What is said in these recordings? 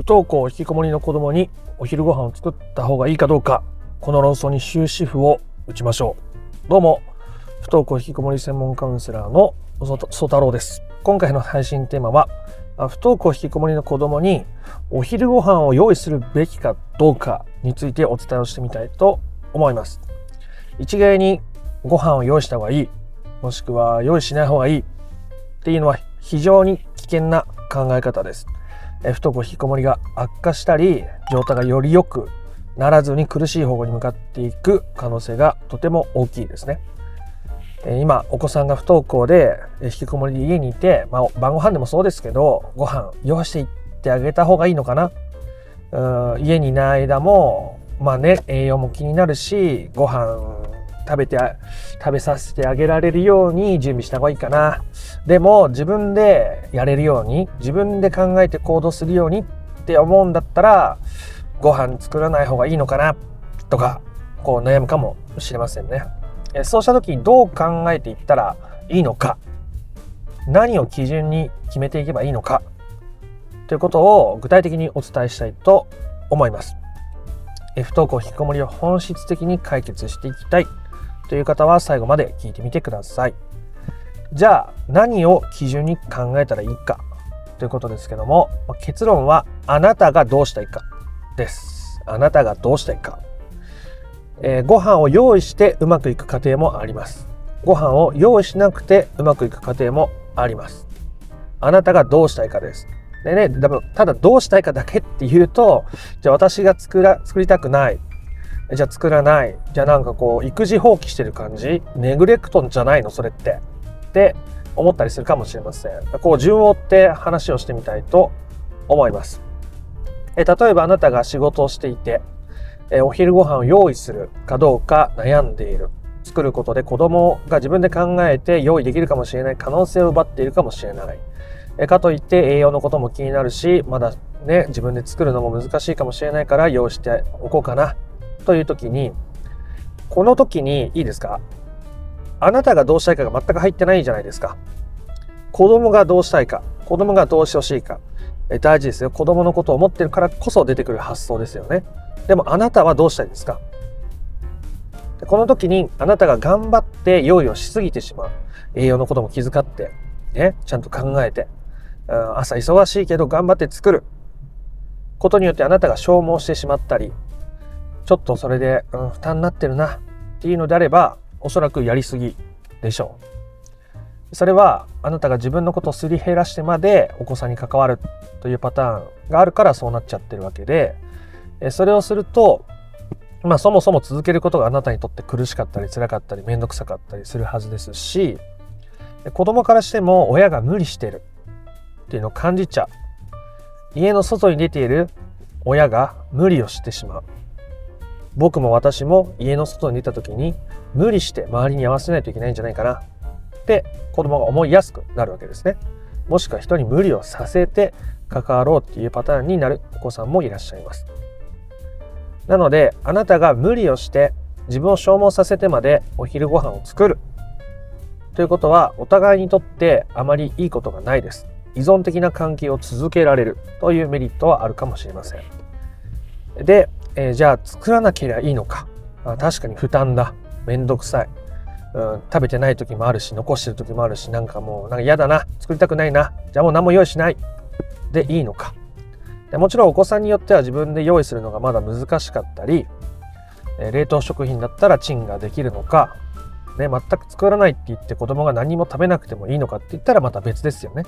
不登校引きこもりの子供にお昼ご飯を作った方がいいかどうかこの論争に終止符を打ちましょう。どうも不登校引きこもり専門カウンセラーの曽太郎です。今回の配信テーマは不登校引きこもりの子供にお昼ご飯を用意するべきかどうかについてお伝えをしてみたいと思います。一概にご飯を用意した方がいいもしくは用意しない方がいいっていうのは非常に危険な考え方です。不登校引きこもりが悪化したり状態がより良くならずに苦しい方向に向かっていく可能性がとても大きいですね。今お子さんが不登校で引きこもりで家にいて、まあ、晩ご飯でもそうですけどご飯用意していってあげた方がいいのかなうん家にいない間もまあね栄養も気になるしご飯食べて食べさせてあげられるように準備した方がいいかな。でも自分でやれるように自分で考えて行動するようにって思うんだったらご飯作らない方がいいのかなとかこう悩むかもしれませんね。そうした時にどう考えていったらいいのか。何を基準に決めていけばいいのか。ということを具体的にお伝えしたいと思います。不登校引きこもりを本質的に解決していきたい。という方は最後まで聞いてみてください。じゃあ何を基準に考えたらいいかということですけども結論はあなたがどうしたいかです。あなたがどうしたいか、えー、ご飯を用意してうまくいく過程もあります。ご飯を用意しなくてうまくいく過程もあります。あなたがどうしたいかです。でね、ただどうしたいかだけっていうと、じゃあ私が作ら、作りたくない。じゃあ作らない。じゃあなんかこう、育児放棄してる感じ？ネグレクトンじゃないの？それって。って思ったりするかもしれません。こう順を追って話をしてみたいと思います。え例えばあなたが仕事をしていて、えお昼ご飯を用意するかどうか悩んでいる。作ることで子供が自分で考えて用意できるかもしれない可能性を奪っているかもしれない。えかといって栄養のことも気になるし、まだね、自分で作るのも難しいかもしれないから用意しておこうかな。という時に、この時にいいですか？あなたがどうしたいかが全く入ってないじゃないですか。子供がどうしたいか、子供がどうしてほしいか、大事ですよ。子供のことを思ってるからこそ出てくる発想ですよね。でもあなたはどうしたいですか？この時にあなたが頑張って用意をしすぎてしまう。栄養のことも気遣って、ね、ちゃんと考えて、朝忙しいけど頑張って作ることによってあなたが消耗してしまったり、ちょっとそれで、うん、負担になってるな。っていうのであれば、おそらくやりすぎでしょう。それはあなたが自分のことをすり減らしてまでお子さんに関わるというパターンがあるからそうなっちゃってるわけでそれをするとまあそもそも続けることがあなたにとって苦しかったり辛かったり面倒くさかったりするはずですし子供からしても親が無理してる。っていうのを感じちゃう。家の外に出ている親が無理をしてしまう。僕も私も家の外に出た時に無理して周りに合わせないといけないんじゃないかなって子供が思いやすくなるわけですね。もしくは人に無理をさせて関わろうっていうパターンになるお子さんもいらっしゃいます。なのであなたが無理をして自分を消耗させてまでお昼ご飯を作るということはお互いにとってあまりいいことがないです。依存的な関係を続けられるというメリットはあるかもしれません。で、えー、じゃあ作らなければいいのか。あ確かに負担だ。めんどくさい。うん、食べてない時もあるし、残してる時もあるし、なんかもう、なんか嫌だな。作りたくないな。じゃあもう何も用意しない。でいいのか。でもちろんお子さんによっては自分で用意するのがまだ難しかったり、え冷凍食品だったらチンができるのか、ね、全く作らないって言って子供が何も食べなくてもいいのかって言ったらまた別ですよね。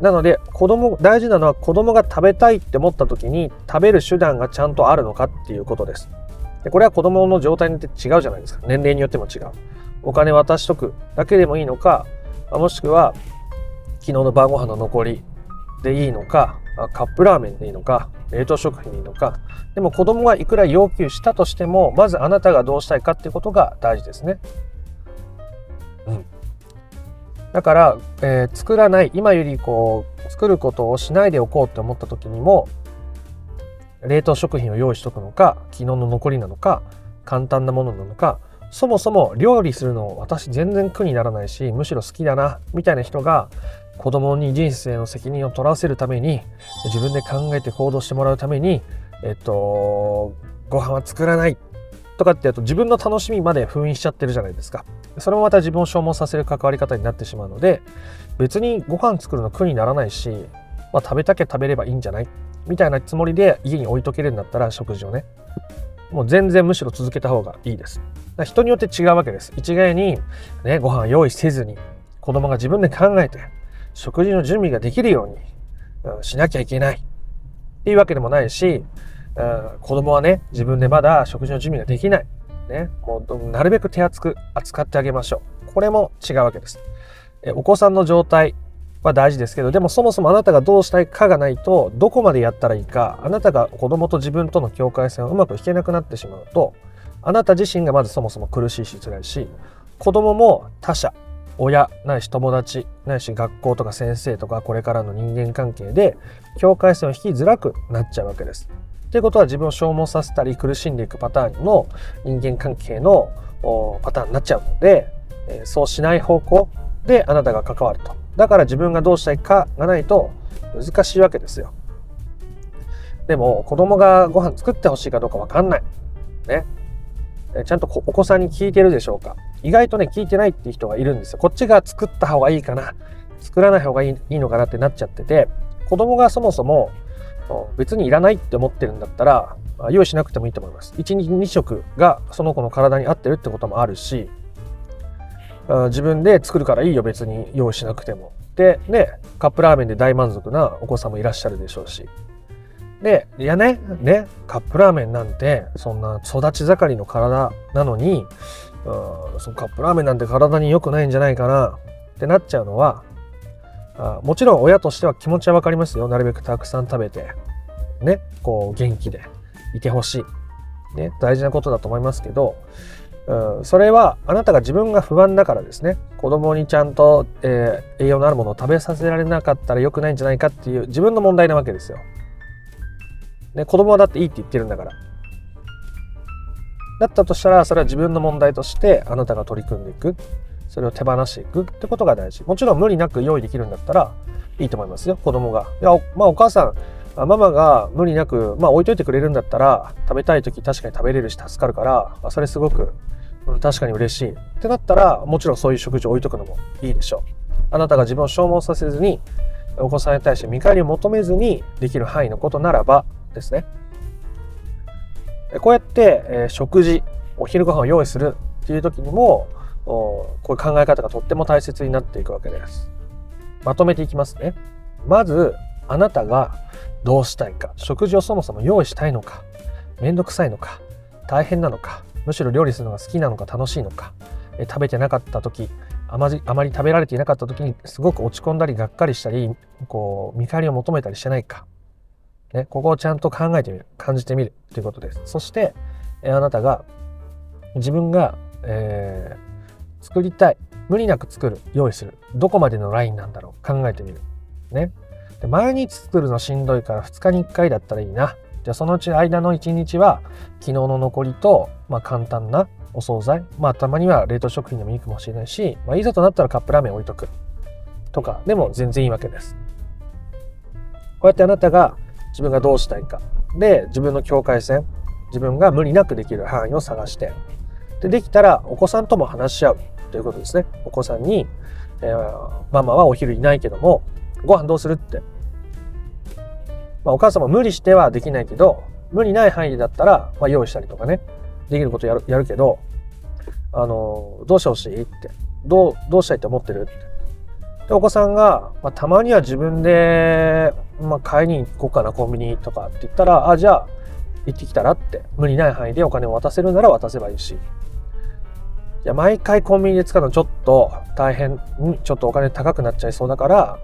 なので子供大事なのは子供が食べたいって思った時に食べる手段がちゃんとあるのかっていうことです。でこれは子供の状態によって違うじゃないですか。年齢によっても違う。お金渡しとくだけでもいいのか、もしくは昨日の晩ご飯の残りでいいのか、カップラーメンでいいのか、冷凍食品でいいのか。でも子供がいくら要求したとしても、まずあなたがどうしたいかっていうことが大事ですね。うん。だから、えー、作らない今よりこう作ることをしないでおこうって思った時にも冷凍食品を用意しとくのか昨日の残りなのか簡単なものなのかそもそも料理するの私全然苦にならないしむしろ好きだなみたいな人が子供に人生の責任を取らせるために自分で考えて行動してもらうためにえっとご飯は作らないとかってやると自分の楽しみまで封印しちゃってるじゃないですか。それもまた自分を消耗させる関わり方になってしまうので別にご飯作るの苦にならないし、まあ、食べたけ食べればいいんじゃない？みたいなつもりで家に置いとけるんだったら食事をね。もう全然むしろ続けた方がいいです。人によって違うわけです。一概に、ね、ご飯用意せずに子供が自分で考えて食事の準備ができるようにしなきゃいけない。っていうわけでもないし子供はね自分でまだ食事の準備ができない。ね、もうなるべく手厚く扱ってあげましょう。これも違うわけです。えお子さんの状態は大事ですけど、でもそもそもあなたがどうしたいかがないと、どこまでやったらいいか、あなたが子供と自分との境界線をうまく引けなくなってしまうと、あなた自身がまずそもそも苦しいし辛いし、子供も他者、親ないし友達ないし学校とか先生とかこれからの人間関係で境界線を引きづらくなっちゃうわけです。ということは自分を消耗させたり苦しんでいくパターンの人間関係のパターンになっちゃうので、えそうしない方向であなたが関わると。だから自分がどうしたいかがないと難しいわけですよ。でも子供がご飯作ってほしいかどうかわかんない。ね。ちゃんとお子さんに聞いてるでしょうか意外とね聞いてないっていう人がいるんですよ。こっちが作った方がいいかな作らない方がいいのかなってなっちゃってて子供がそもそも別にいらないって思ってるんだったら用意しなくてもいいと思います。1日2食がその子の体に合ってるってこともあるし自分で作るからいいよ別に用意しなくても。でねカップラーメンで大満足なお子さんもいらっしゃるでしょうし。でいやねねカップラーメンなんてそんな育ち盛りの体なのにそのカップラーメンなんて体に良くないんじゃないかなってなっちゃうのはあもちろん親としては気持ちは分かりますよなるべくたくさん食べてねこう元気でいてほしい、ね、大事なことだと思いますけど、うん、それはあなたが自分が不安だからですね子供にちゃんと、えー、栄養のあるものを食べさせられなかったら良くないんじゃないかっていう自分の問題なわけですよ。ね、子供はだっていいって言ってるんだから。だったとしたらそれは自分の問題としてあなたが取り組んでいくそれを手放していくってことが大事。もちろん無理なく用意できるんだったらいいと思いますよ。子供が。いやまあお母さん。ママが無理なく、まあ、置いといてくれるんだったら食べたい時確かに食べれるし助かるからそれすごく確かに嬉しい。ってなったらもちろんそういう食事を置いとくのもいいでしょう。あなたが自分を消耗させずにお子さんに対して見返りを求めずにできる範囲のことならばですね。こうやって、え、食事お昼ご飯を用意するっていう時にもこういう考え方がとっても大切になっていくわけです。まとめていきますね。まず、あなたがどうしたいか、食事をそもそも用意したいのか、めんどくさいのか、大変なのか、むしろ料理するのが好きなのか。楽しいのか、食べてなかった時あまりあまり食べられていなかった時にすごく落ち込んだりがっかりしたりこう見返りを求めたりしてないか、ね、ここをちゃんと考えてみる。感じてみるということです。そしてあなたが自分が、えー、作りたい。無理なく作る。用意する。どこまでのラインなんだろう。考えてみる。ね。で毎日作るのしんどいから2日に1回だったらいいな。じゃあそのうち間の1日は昨日の残りと、まあ、簡単なお惣菜。まあたまには冷凍食品でもいいかもしれないし、まあ、いざとなったらカップラーメン置いとく。とかでも全然いいわけです。こうやってあなたが自分がどうしたいか。で自分の境界線。自分が無理なくできる範囲を探して。でできたらお子さんとも話し合う。ということですね。お子さんに、えー、ママはお昼いないけどもご飯どうするって、まあ、お母さんも無理してはできないけど無理ない範囲だったら、まあ、用意したりとかね。できることやるやるけどあのどうしてほしいって。どうどうしたいって思ってるって。でお子さんが、まあ、たまには自分で、まあ、買いに行こうかなコンビニとかって言ったらあじゃあ行ってきたらって。無理ない範囲でお金を渡せるなら渡せばいいし。いや毎回コンビニで使うのちょっと大変にちょっとお金高くなっちゃいそうだから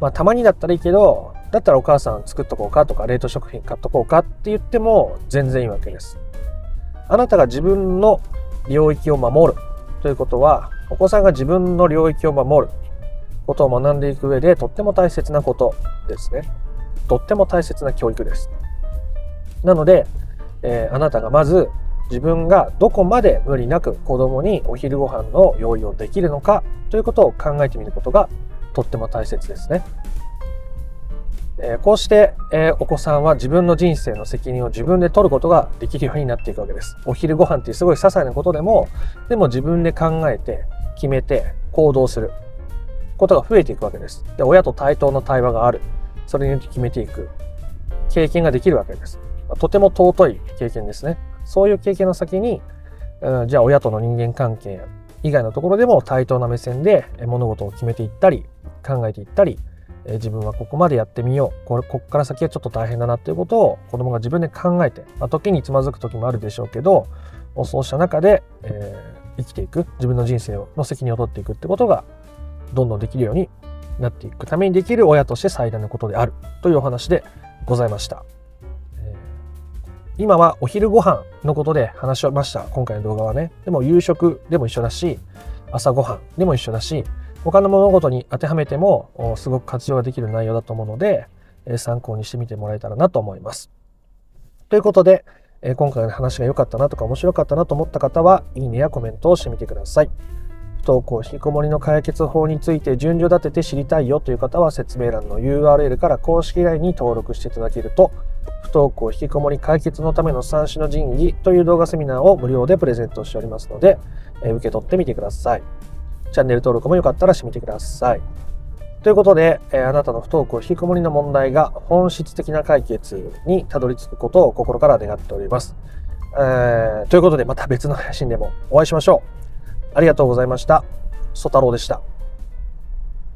まあたまにだったらいいけどだったらお母さん作っとこうかとか冷凍食品買っとこうかって言っても全然いいわけです。あなたが自分の領域を守るということはお子さんが自分の領域を守ることを学んでいく上でとっても大切なことですね。とっても大切な教育です。なので、えー、あなたがまず自分がどこまで無理なく子供にお昼ご飯の用意をできるのかということを考えてみることがとっても大切ですね。え、こうして、え、お子さんは自分の人生の責任を自分で取ることができるようになっていくわけです。お昼ご飯ってすごい些細なことでも、でも自分で考えて、決めて、行動することが増えていくわけです。で、親と対等の対話がある。それによって決めていく。経験ができるわけです。とても尊い経験ですね。そういう経験の先に、うん、じゃあ親との人間関係以外のところでも対等な目線で物事を決めていったり、考えていったり、自分はここまでやってみよう。これここから先はちょっと大変だなっていうことを子供が自分で考えて、まあ、時につまずく時もあるでしょうけどそうした中で、えー、生きていく。自分の人生の責任を取っていくってことがどんどんできるようになっていくためにできる親として最大のことである。というお話でございました。今はお昼ご飯のことで話しました今回の動画はねでも夕食でも一緒だし朝ごはんでも一緒だし他の物事に当てはめてもすごく活用ができる内容だと思うので参考にしてみてもらえたらなと思います。ということで今回の話が良かったなとか面白かったなと思った方はいいねやコメントをしてみてください。不登校引きこもりの解決法について順序立てて知りたいよという方は説明欄の URL から公式 LINE に登録していただけると不登校引きこもり解決のための三種の神器という動画セミナーを無料でプレゼントしておりますのでえ受け取ってみてください。チャンネル登録もよかったらしてみてください。ということで、えあなたの不登校引きこもりの問題が本質的な解決にたどり着くことを心から願っております。えー、ということでまた別の配信でもお会いしましょう。ありがとうございました。ソ太郎でした。